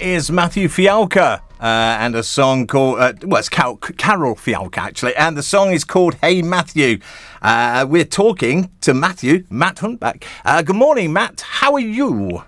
Is Matthew Fialka. Uh, and a song called, uh, well, it's Karel, Karel Fialka actually, and the song is called Hey Matthew. Uh, we're talking to Matthew, Matt Huntbach. Uh, good morning, Matt. How are you?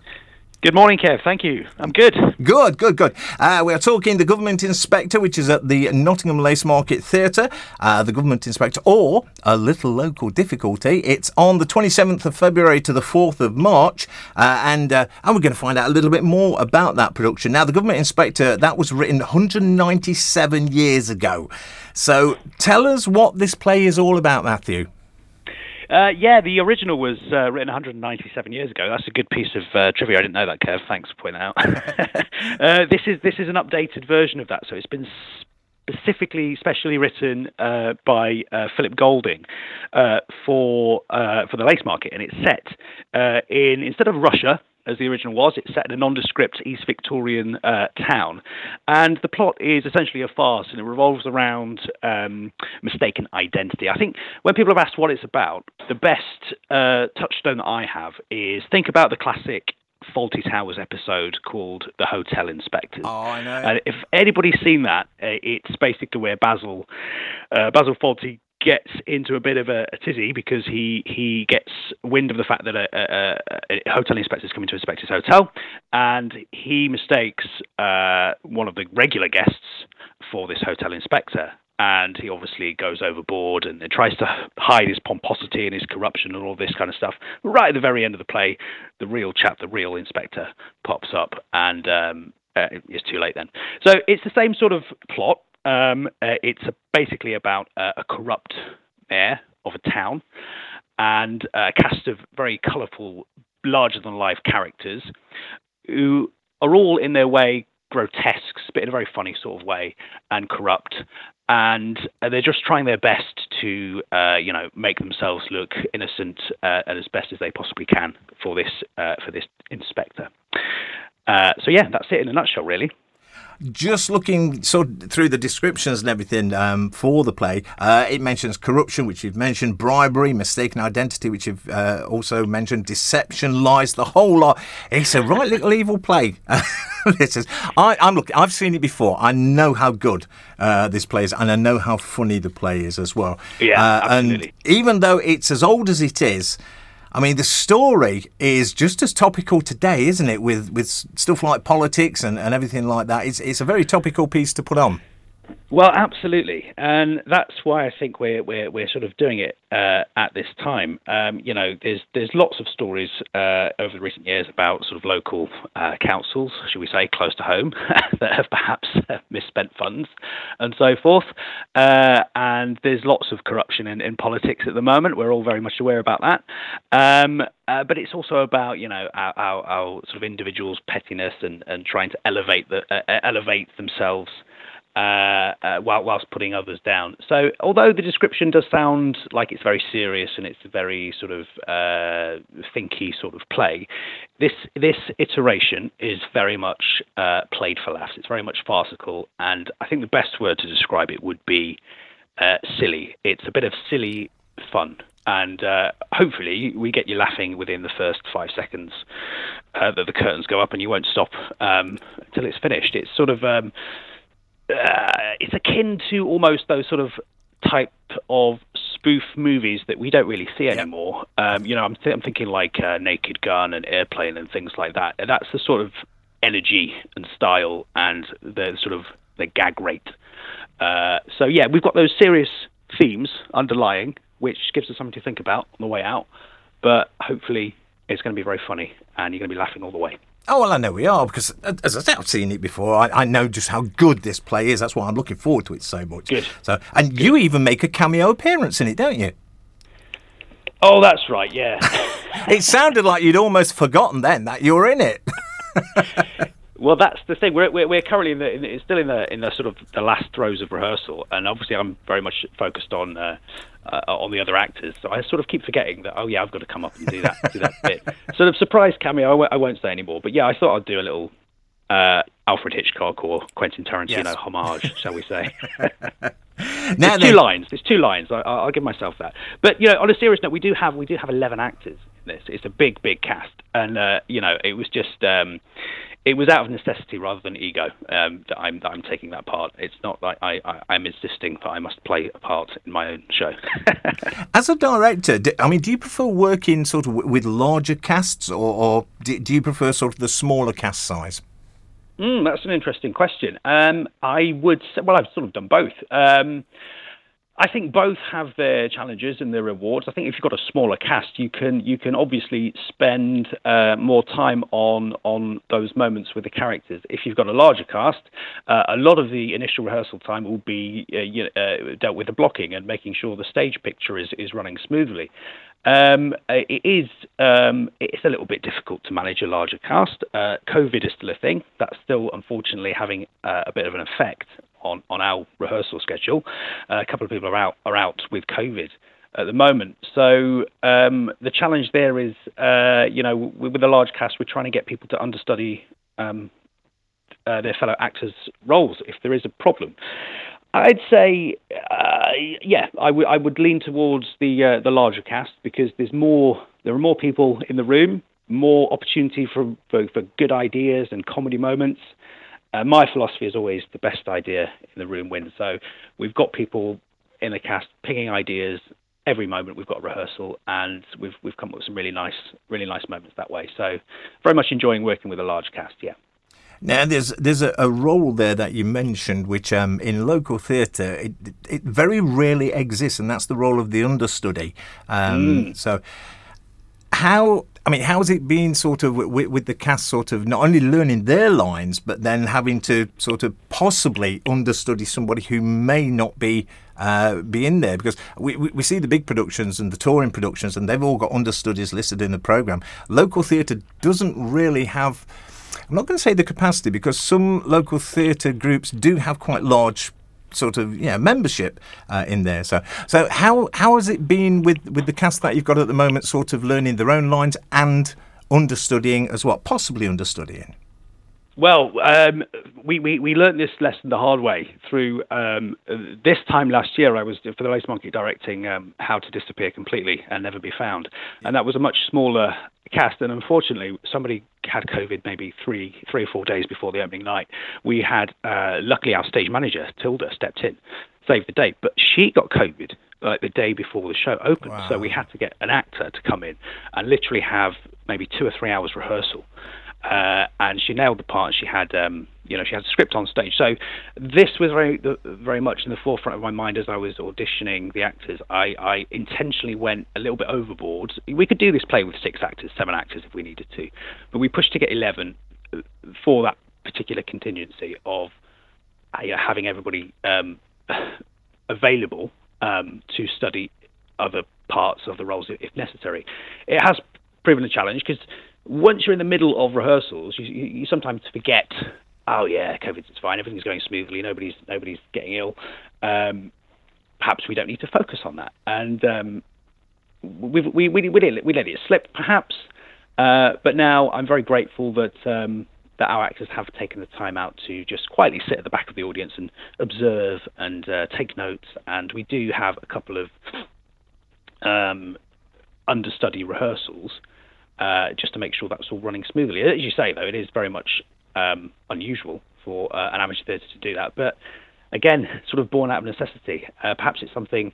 Good morning, Kev. Thank you. I'm good. Good, good, good. Uh, we are talking the government inspector, which is at the Nottingham Lace Market Theatre. Uh, the government inspector, or a little local difficulty. It's on the 27th of February to the 4th of March, uh, and uh, and we're going to find out a little bit more about that production. Now, the government inspector that was written 197 years ago. So, tell us what this play is all about, Matthew. Uh, yeah, the original was uh, written 197 years ago. That's a good piece of uh, trivia. I didn't know that, Kev. Thanks for pointing out. Uh, this is this is an updated version of that. So it's been specifically, specially written uh, by uh, Philip Golding for for the lace market, and it's set in instead of Russia as the original was. It's set in a nondescript East Victorian uh, town, and the plot is essentially a farce, and it revolves around um, mistaken identity. I think when people have asked what it's about, the best uh, touchstone that I have is think about the classic Fawlty Towers episode called The Hotel Inspectors. Oh, I know. And if anybody's seen that, uh, it's basically where Basil uh, Basil Fawlty gets into a bit of a, a, tizzy because he he gets wind of the fact that a, a, a hotel inspector is coming to inspect his hotel, and he mistakes uh, one of the regular guests for this hotel inspector. And he obviously goes overboard and tries to hide his pomposity and his corruption and all this kind of stuff. Right at the very end of the play, the real chap, the real inspector, pops up, and um, uh, it's too late then. So it's the same sort of plot, um, uh, it's basically about uh, a corrupt mayor of a town and a cast of very colourful, larger than life characters who are all in their way grotesque, but in a very funny sort of way, and corrupt. And uh, they're just trying their best to, uh, you know, make themselves look innocent uh, and as best as they possibly can for this uh, for this inspector. so yeah, that's it in a nutshell, really just looking so through the descriptions and everything um, for the play, uh, it mentions corruption, which you've mentioned, bribery, mistaken identity, which you've uh, also mentioned, deception, lies, the whole lot. It's a right little evil play. this is. I, am looking. I've seen it before. I know how good uh, this play is, and I know how funny the play is as well. Yeah, uh, absolutely. And even though it's as old as it is. I mean, the story is just as topical today, isn't it? With with stuff like politics and, and everything like that. It's it's a very topical piece to put on. Well, absolutely, and that's why I think we're we're we're sort of doing it uh, at this time. Um, you know, there's there's lots of stories uh, over the recent years about sort of local uh, councils, should we say, close to home, that have perhaps misspent funds and so forth. Uh, and there's lots of corruption in, in politics at the moment. We're all very much aware about that. Um, uh, but it's also about you know our, our, our, sort of individuals' pettiness and, and trying to elevate the uh, elevate themselves uh, uh, while, whilst putting others down. So, although the description does sound like it's very serious and it's a very sort of uh, thinky sort of play, this this iteration is very much uh, played for laughs. It's very much farcical, and I think the best word to describe it would be uh, silly. It's a bit of silly fun. And uh, hopefully, we get you laughing within the first five seconds that the curtains go up, and you won't stop um, until it's finished. It's sort of um, uh, it's akin to almost those sort of type of spoof movies that we don't really see anymore. Yeah. Um, you know, I'm, th- I'm thinking like uh, Naked Gun and Airplane and things like that. And that's the sort of energy and style and the sort of the gag rate. Uh, so yeah, we've got those serious themes underlying, which gives us something to think about on the way out. But hopefully, it's going to be very funny, and you're going to be laughing all the way. Oh well, I know we are because, as I said, I've seen it before. I, I, know just how good this play is. That's why I'm looking forward to it so much. Good. So, and Good. you even make a cameo appearance in it, don't you? Oh, that's right. Yeah. it sounded like you'd almost forgotten then that you were in it. well, that's the thing. We're, we're, we're currently in the, in the, still in the in the sort of the last throes of rehearsal, and obviously I'm very much focused on uh, uh, on the other actors. So I sort of keep forgetting that. Oh yeah, I've got to come up and do that do that bit. Sort of surprise cameo. I w- I won't say anymore. But yeah, I thought I'd do a little uh, Alfred Hitchcock or Quentin Tarantino yes. homage, shall we say? now two lines. There's two lines. I, will give myself that. But you know, on a serious note, we do have we do have 11 actors in this. It's a big, big cast, and uh, you know, it was just. Um, it was out of necessity rather than ego um, that I'm that I'm taking that part. It's not like I, I am insisting that I must play a part in my own show. As a director, do, I mean, do you prefer working sort of with larger casts, or, or do, do you prefer sort of the smaller cast size? Mm, that's an interesting question. Um, I would say, well, I've sort of done both. Um, I think both have their challenges and their rewards. I think if you've got a smaller cast, you can you can obviously spend uh, more time on on those moments with the characters. If you've got a larger cast, uh, a lot of the initial rehearsal time will be uh, you know, uh, dealt with the blocking and making sure the stage picture is is running smoothly. Um, it is um, it's a little bit difficult to manage a larger cast. Uh, COVID is still a thing. That's still unfortunately having uh, a bit of an effect on, on our rehearsal schedule. Uh, a couple of people are out are out with COVID at the moment. So um, the challenge there is, uh, you know, with, a large cast, we're trying to get people to understudy um, uh, their fellow actors' roles if there is a problem. I'd say, uh, yeah, I, w- I would lean towards the uh, the larger cast because there's more, there are more people in the room, more opportunity for, for, for good ideas and comedy moments. Uh, my philosophy is always the best idea in the room wins. So we've got people in the cast picking ideas every moment. We've got a rehearsal, and we've we've come up with some really nice, really nice moments that way. So very much enjoying working with a large cast. Yeah. Now, there's there's a, a role there that you mentioned, which um, in local theatre it, it very rarely exists, and that's the role of the understudy. Um, mm. So, how I mean, how's it been sort of with, with, the cast sort of not only learning their lines, but then having to sort of possibly understudy somebody who may not be uh, be in there? Because we, we, see the big productions and the touring productions, and they've all got understudies listed in the program. Local theatre doesn't really have. I'm not going to say the capacity because some local theatre groups do have quite large sort of yeah membership uh, in there. So so how how has it been with with the cast that you've got at the moment, sort of learning their own lines and understudying as well, possibly understudying. Well, um, we, we, we learned this lesson the hard way through um, this time last year. I was for the Lace Market directing um, How to Disappear Completely and Never Be Found, and that was a much smaller cast. And unfortunately, somebody had COVID maybe three three or four days before the opening night. We had uh, luckily our stage manager Tilda stepped in, saved the day, but she got COVID like the day before the show opened. Wow. So we had to get an actor to come in and literally have maybe two or three hours rehearsal. Uh, and she nailed the part. She had, um, you know, she had a script on stage. So this was very, very much in the forefront of my mind as I was auditioning the actors. I, I intentionally went a little bit overboard. We could do this play with six actors, seven actors if we needed to, but we pushed to get eleven for that particular contingency of uh, having everybody um, available um, to study other parts of the roles if necessary. It has proven a challenge because once you're in the middle of rehearsals, you, you, you sometimes forget. Oh yeah, COVID's fine. Everything's going smoothly. Nobody's nobody's getting ill. Um, perhaps we don't need to focus on that. And um, we, we, we, we, let, we let it slip, perhaps. Uh, but now I'm very grateful that um, that our actors have taken the time out to just quietly sit at the back of the audience and observe and uh, take notes. And we do have a couple of um, understudy rehearsals uh, just to make sure that's all running smoothly. As you say, though, it is very much um, unusual for uh, an amateur theatre to do that. But again, sort of born out of necessity. Uh, perhaps it's something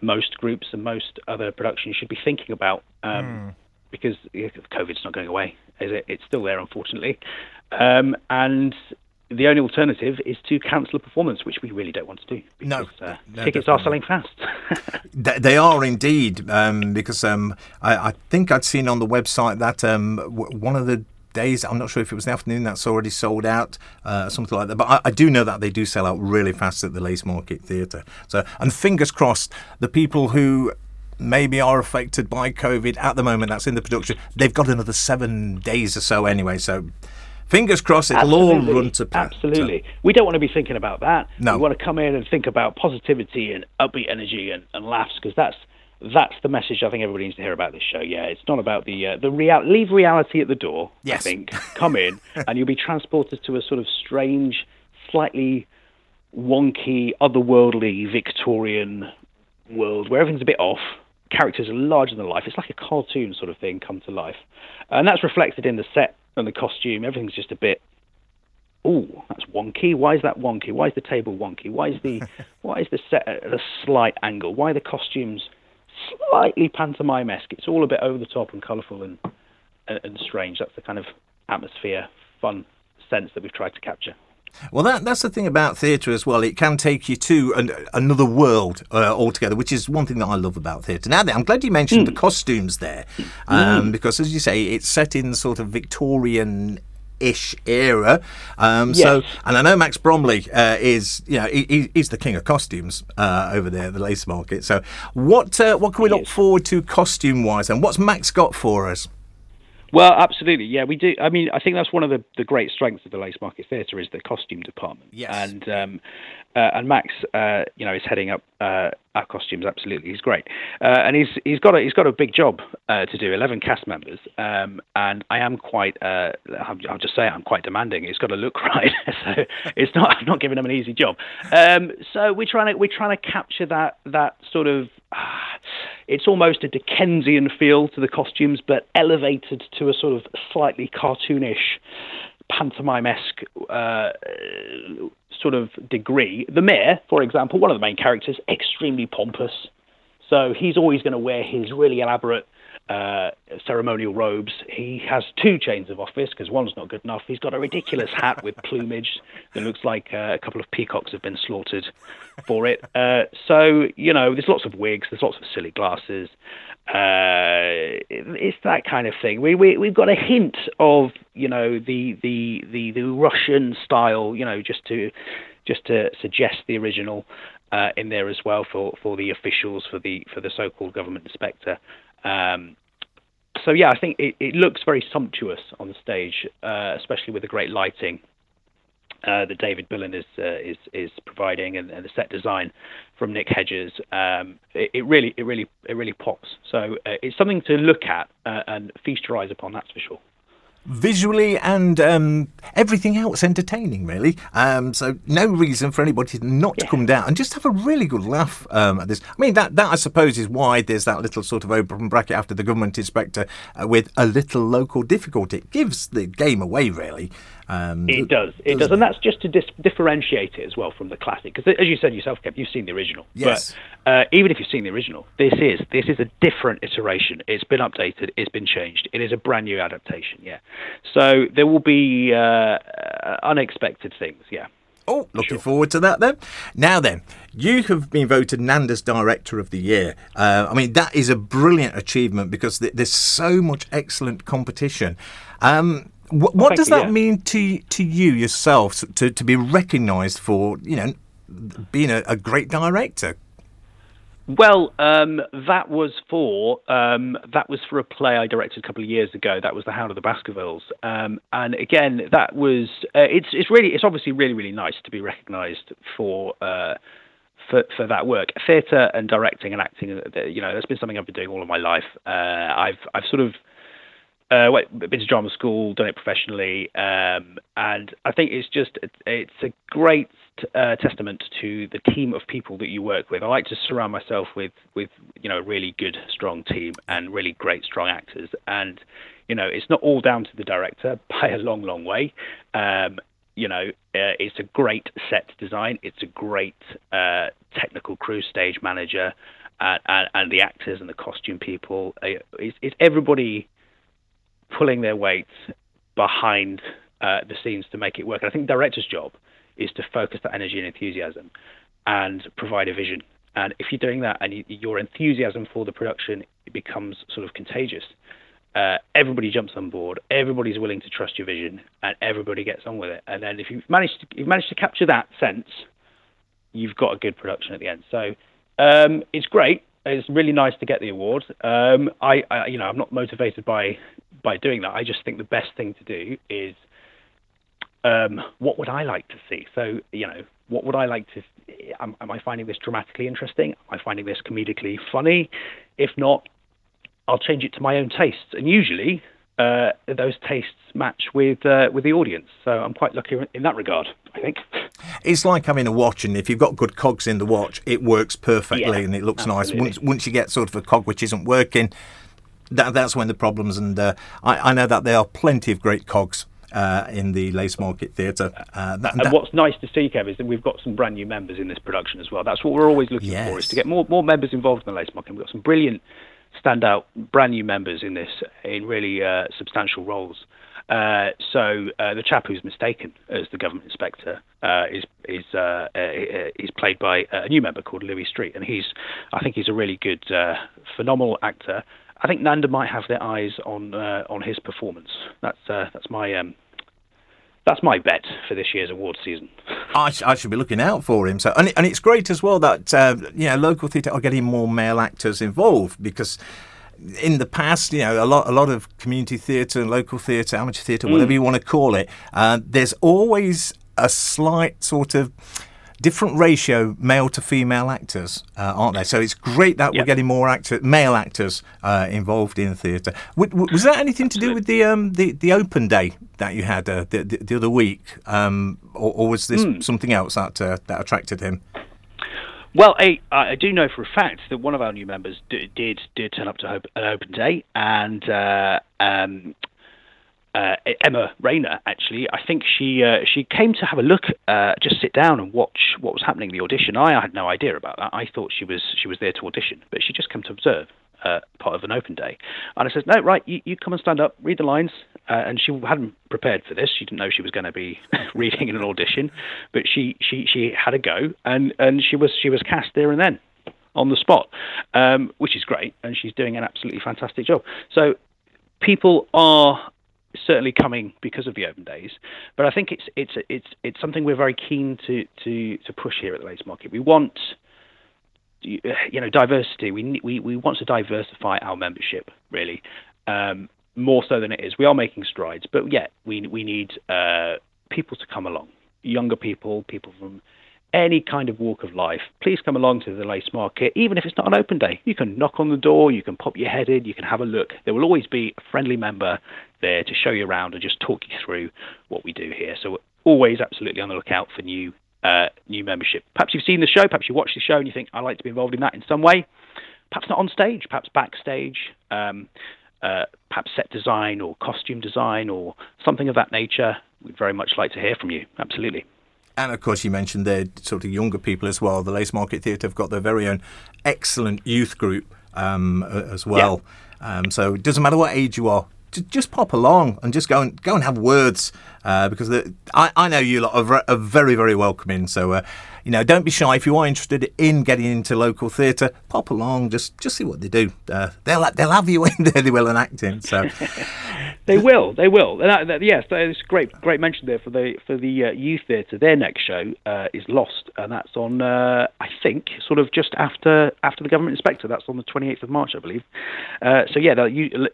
most groups and most other productions should be thinking about um, mm. because COVID's not going away, is it? It's still there, unfortunately. Um, and the only alternative is to cancel a performance, which we really don't want to do. Because, no, uh, no tickets definitely. are selling fast. they are indeed, um, because um, I, I, think I'd seen on the website that um, one of the days. I'm not sure if it was the afternoon that's already sold out, uh, something like that. But I, I, do know that they do sell out really fast at the Lace Market Theatre. So, and fingers crossed, the people who maybe are affected by COVID at the moment that's in the production, they've got another seven days or so anyway. So Fingers crossed it'll Absolutely. all run to plan. Absolutely. We don't want to be thinking about that. No. We want to come in and think about positivity and upbeat energy and, and laughs because that's that's the message I think everybody needs to hear about this show. Yeah, it's not about the uh, the real leave reality at the door. Yes. I think come in and you'll be transported to a sort of strange, slightly wonky, otherworldly Victorian world where everything's a bit off. Characters are larger than life. It's like a cartoon sort of thing come to life, and that's reflected in the set and the costume. Everything's just a bit. Oh, that's wonky. Why is that wonky? Why is the table wonky? Why is the why is the set at a slight angle? Why are the costumes slightly pantomime-esque? It's all a bit over the top and colourful and and strange. That's the kind of atmosphere, fun sense that we've tried to capture. Well, that, that's the thing about theatre as well. It can take you to an, another world uh, altogether, which is one thing that I love about theatre. Now, I'm glad you mentioned mm. the costumes there, um, mm. because as you say, it's set in sort of Victorian ish era. Um, yes. So, and I know Max Bromley uh, is, you know, he, he's the king of costumes uh, over there, at the lace market. So, what uh, what can we look forward to costume wise, and what's Max got for us? Well, absolutely, yeah, we do. I mean, I think that's one of the, the great strengths of the Lace Market Theatre is the costume department. Yes. And um, uh, and Max, uh, you know, is heading up uh, our costumes. Absolutely, he's great, uh, and he's he's got a he's got a big job uh, to do. Eleven cast members, um, and I am quite. Uh, I'll, just say I'm quite demanding. It's got to look right, so it's not. I'm not giving him an easy job. Um, so we're trying to we're trying to capture that that sort of. it's almost a Dickensian feel to the costumes, but elevated to a sort of slightly cartoonish pantomime-esque uh, sort of degree. The mayor, for example, one of the main characters, extremely pompous. So he's always going to wear his really elaborate uh, ceremonial robes. He has two chains of office because one's not good enough. He's got a ridiculous hat with plumage that looks like uh, a couple of peacocks have been slaughtered for it. Uh, so you know, there's lots of wigs, there's lots of silly glasses. Uh, it's that kind of thing. We we we've got a hint of you know the the the the Russian style, you know, just to just to suggest the original uh, in there as well for for the officials for the for the so-called government inspector. Um, so yeah, I think it, it looks very sumptuous on the stage, uh, especially with the great lighting uh, that David Billen is uh, is is providing, and, and, the set design from Nick Hedges. Um, it, it, really it really it really pops. So uh, it's something to look at uh, and feast your eyes upon. That's for sure visually and um, everything else entertaining, really. Um, so no reason for anybody not to come down and just have a really good laugh um, at this. I mean, that that I suppose is why there's that little sort of open bracket after the government inspector uh, with a little local difficulty. It gives the game away, really. Um, it does. It does, and that's just to dis- differentiate it as well from the classic. Because as you said yourself, Kev, you've seen the original. Yes. But uh, even if you've seen the original, this is this is a different iteration. It's been updated. It's been changed. It is a brand new adaptation. Yeah. So there will be uh, unexpected things. Yeah. Oh, looking sure. forward to that then. Now then, you have been voted Nando's Director of the Year. Uh, I mean, that is a brilliant achievement because th- there's so much excellent competition. Um, what, what does that yeah. mean to to you yourself to to be recognised for you know being a, a great director? Well, um, that was for um, that was for a play I directed a couple of years ago. That was The Hound of the Baskervilles, um, and again, that was uh, it's it's really it's obviously really really nice to be recognised for. Uh, for, for that work, theatre and directing and acting, uh, you know, that's been something I've been doing all of my life. Uh, I've I've sort of uh, been to drama school, done it professionally, um, and I think it's just it's a great uh, testament to the team of people that you work with. I like to surround myself with with you know a really good, strong team and really great, strong actors. And you know, it's not all down to the director by a long, long way. Um, you know, uh, it's a great set design. It's a great uh, technical crew, stage manager, and, and, and, the actors and the costume people. Uh, it's, it's everybody pulling their weight behind uh, the scenes to make it work. And I think director's job is to focus that energy and enthusiasm and provide a vision. And if you're doing that and you, your enthusiasm for the production it becomes sort of contagious, uh, everybody jumps on board. Everybody's willing to trust your vision, and everybody gets on with it. And then if you've managed to, you've managed to capture that sense, you've got a good production at the end. So um, it's great. It's really nice to get the award. Um, I, I, you know, I'm not motivated by by doing that. I just think the best thing to do is um, what would I like to see? So, you know, what would I like to? Am, am I finding this dramatically interesting? Am I finding this comedically funny? If not, I'll change it to my own tastes. And usually, uh, those tastes match with uh, with the audience. So I'm quite lucky in that regard. I think. It's like having a watch, and if you've got good cogs in the watch, it works perfectly yeah, and it looks absolutely. nice. Once once you get sort of a cog which isn't working, that, that's when the problems, and uh, I, I know that there are plenty of great cogs uh, in the Lace Market Theatre. Uh, that, and that, what's nice to see, Kev, is that we've got some brand new members in this production as well. That's what we're always looking yes. for, is to get more more members involved in the Lace Market. We've got some brilliant, standout, brand new members in this in really uh, substantial roles. Uh, so uh, the chap who's mistaken as the government inspector uh, is is uh, uh, is played by a new member called Louis Street, and he's I think he's a really good, phenomenal actor. I think Nanda might have their eyes on on his performance. That's that's my um, that's my bet for this year's award season. I, sh- I, should be looking out for him. So, and, it, and it's great as well that uh, you know local theatre are getting more male actors involved because in the past, you know, a lot, a lot of community theatre and local theatre, amateur theatre, mm. whatever you want to call it, uh, there's always a slight sort of different ratio male to female actors, uh, aren't there? So it's great that yep. we're getting more actor, male actors uh, involved in theatre. W- was that anything to do with the um, the, the open day that you had uh, the, the, the, other week, um, or, or, was this mm. something else that uh, that attracted him? Well, I, I, do know for a fact that one of our new members did did, did turn up to an open day, and uh, um, uh, Emma Rayner, actually, I think she uh, she came to have a look, uh, just sit down and watch what was happening in the audition. I, had no idea about that. I thought she was she was there to audition, but she just came to observe uh, part of an open day. And I said, no, right, you, you come and stand up, read the lines. Uh, and she hadn't prepared for this. She didn't know she was going to be reading in an audition, but she she she had a go, and and she was she was cast there and then on the spot, um, which is great, and she's doing an absolutely fantastic job. So people are certainly coming because of the open days, but I think it's it's it's it's something we're very keen to to to push here at the Lace Market. We want you know diversity. We we we want to diversify our membership really um, more so than it is. We are making strides, but yet we we need uh, people to come along, younger people, people from any kind of walk of life, please come along to the lace market, even if it's not an open day. You can knock on the door, you can pop your head in, you can have a look. There will always be a friendly member there to show you around and just talk you through what we do here. So, always absolutely on the lookout for new uh, new membership. Perhaps you've seen the show, perhaps you watch the show and you think, I'd like to be involved in that in some way. Perhaps not on stage, perhaps backstage, um, uh, perhaps set design or costume design or something of that nature. We'd very much like to hear from you. Absolutely. And of course, you mentioned the sort of younger people as well. The Lace Market Theatre have got their very own excellent youth group um, as well. Yeah. Um, so it doesn't matter what age you are, just pop along and just go and go and have words uh, because the, I, I know you lot are, are very very welcoming. So uh, you know, don't be shy if you are interested in getting into local theatre. Pop along, just just see what they do. Uh, they'll they'll have you in there. They will and acting. So they will, they will. That, that, yes, it's great great mention there for the for the uh, youth theatre. Their next show uh, is Lost, and that's on uh, I think sort of just after after the government inspector. That's on the 28th of March, I believe. Uh, so yeah, the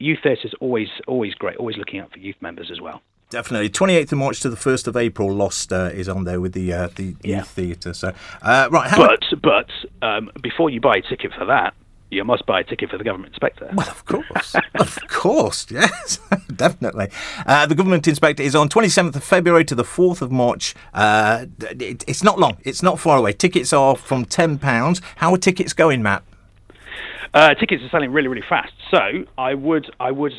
youth theatre is always always great. Always looking out for youth members as well. Definitely, twenty eighth of March to the first of April. Lost uh, is on there with the uh, the yeah. youth theatre. So uh, right, but but um, before you buy a ticket for that, you must buy a ticket for the government inspector. Well, of course, of course, yes, definitely. Uh, the government inspector is on twenty seventh of February to the fourth of March. Uh, it, it's not long. It's not far away. Tickets are from ten pounds. How are tickets going, Matt? Uh, tickets are selling really, really fast. So I would, I would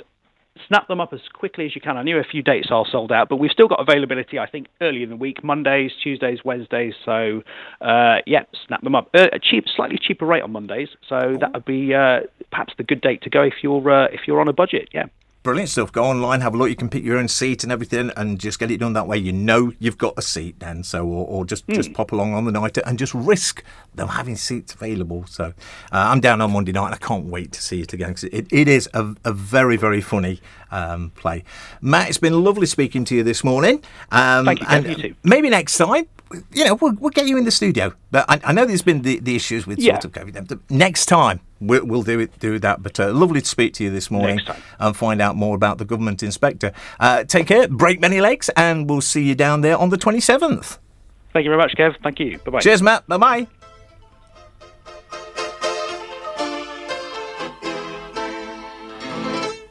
snap them up as quickly as you can. I knew a few dates are sold out, but we've still got availability, I think, early in the week Mondays, Tuesdays, Wednesdays. So, uh, yeah, snap them up. Uh, a cheap, slightly cheaper rate on Mondays. So that would be uh, perhaps the good date to go if you're uh, if you're on a budget. Yeah. Brilliant stuff. Go online, have a look. You can pick your own seat and everything, and just get it done that way. You know you've got a seat then, so or, or just mm. just pop along on the night and just risk them having seats available. So uh, I'm down on Monday night, and I can't wait to see it again because it, it is a, a very very funny um, play. Matt, it's been lovely speaking to you this morning. Um, Thank you, and you too. Maybe next time you know, we'll, we'll, get you in the studio. But I, I know there's been the, the issues with yeah. sort of COVID. Next time we'll, we'll, do it do that. But uh, lovely to speak to you this morning and find out more about the government inspector. Uh, take care, break many legs, and we'll see you down there on the 27th. Thank you very much, Kev. Thank you. Bye bye. Cheers, Matt. Bye bye.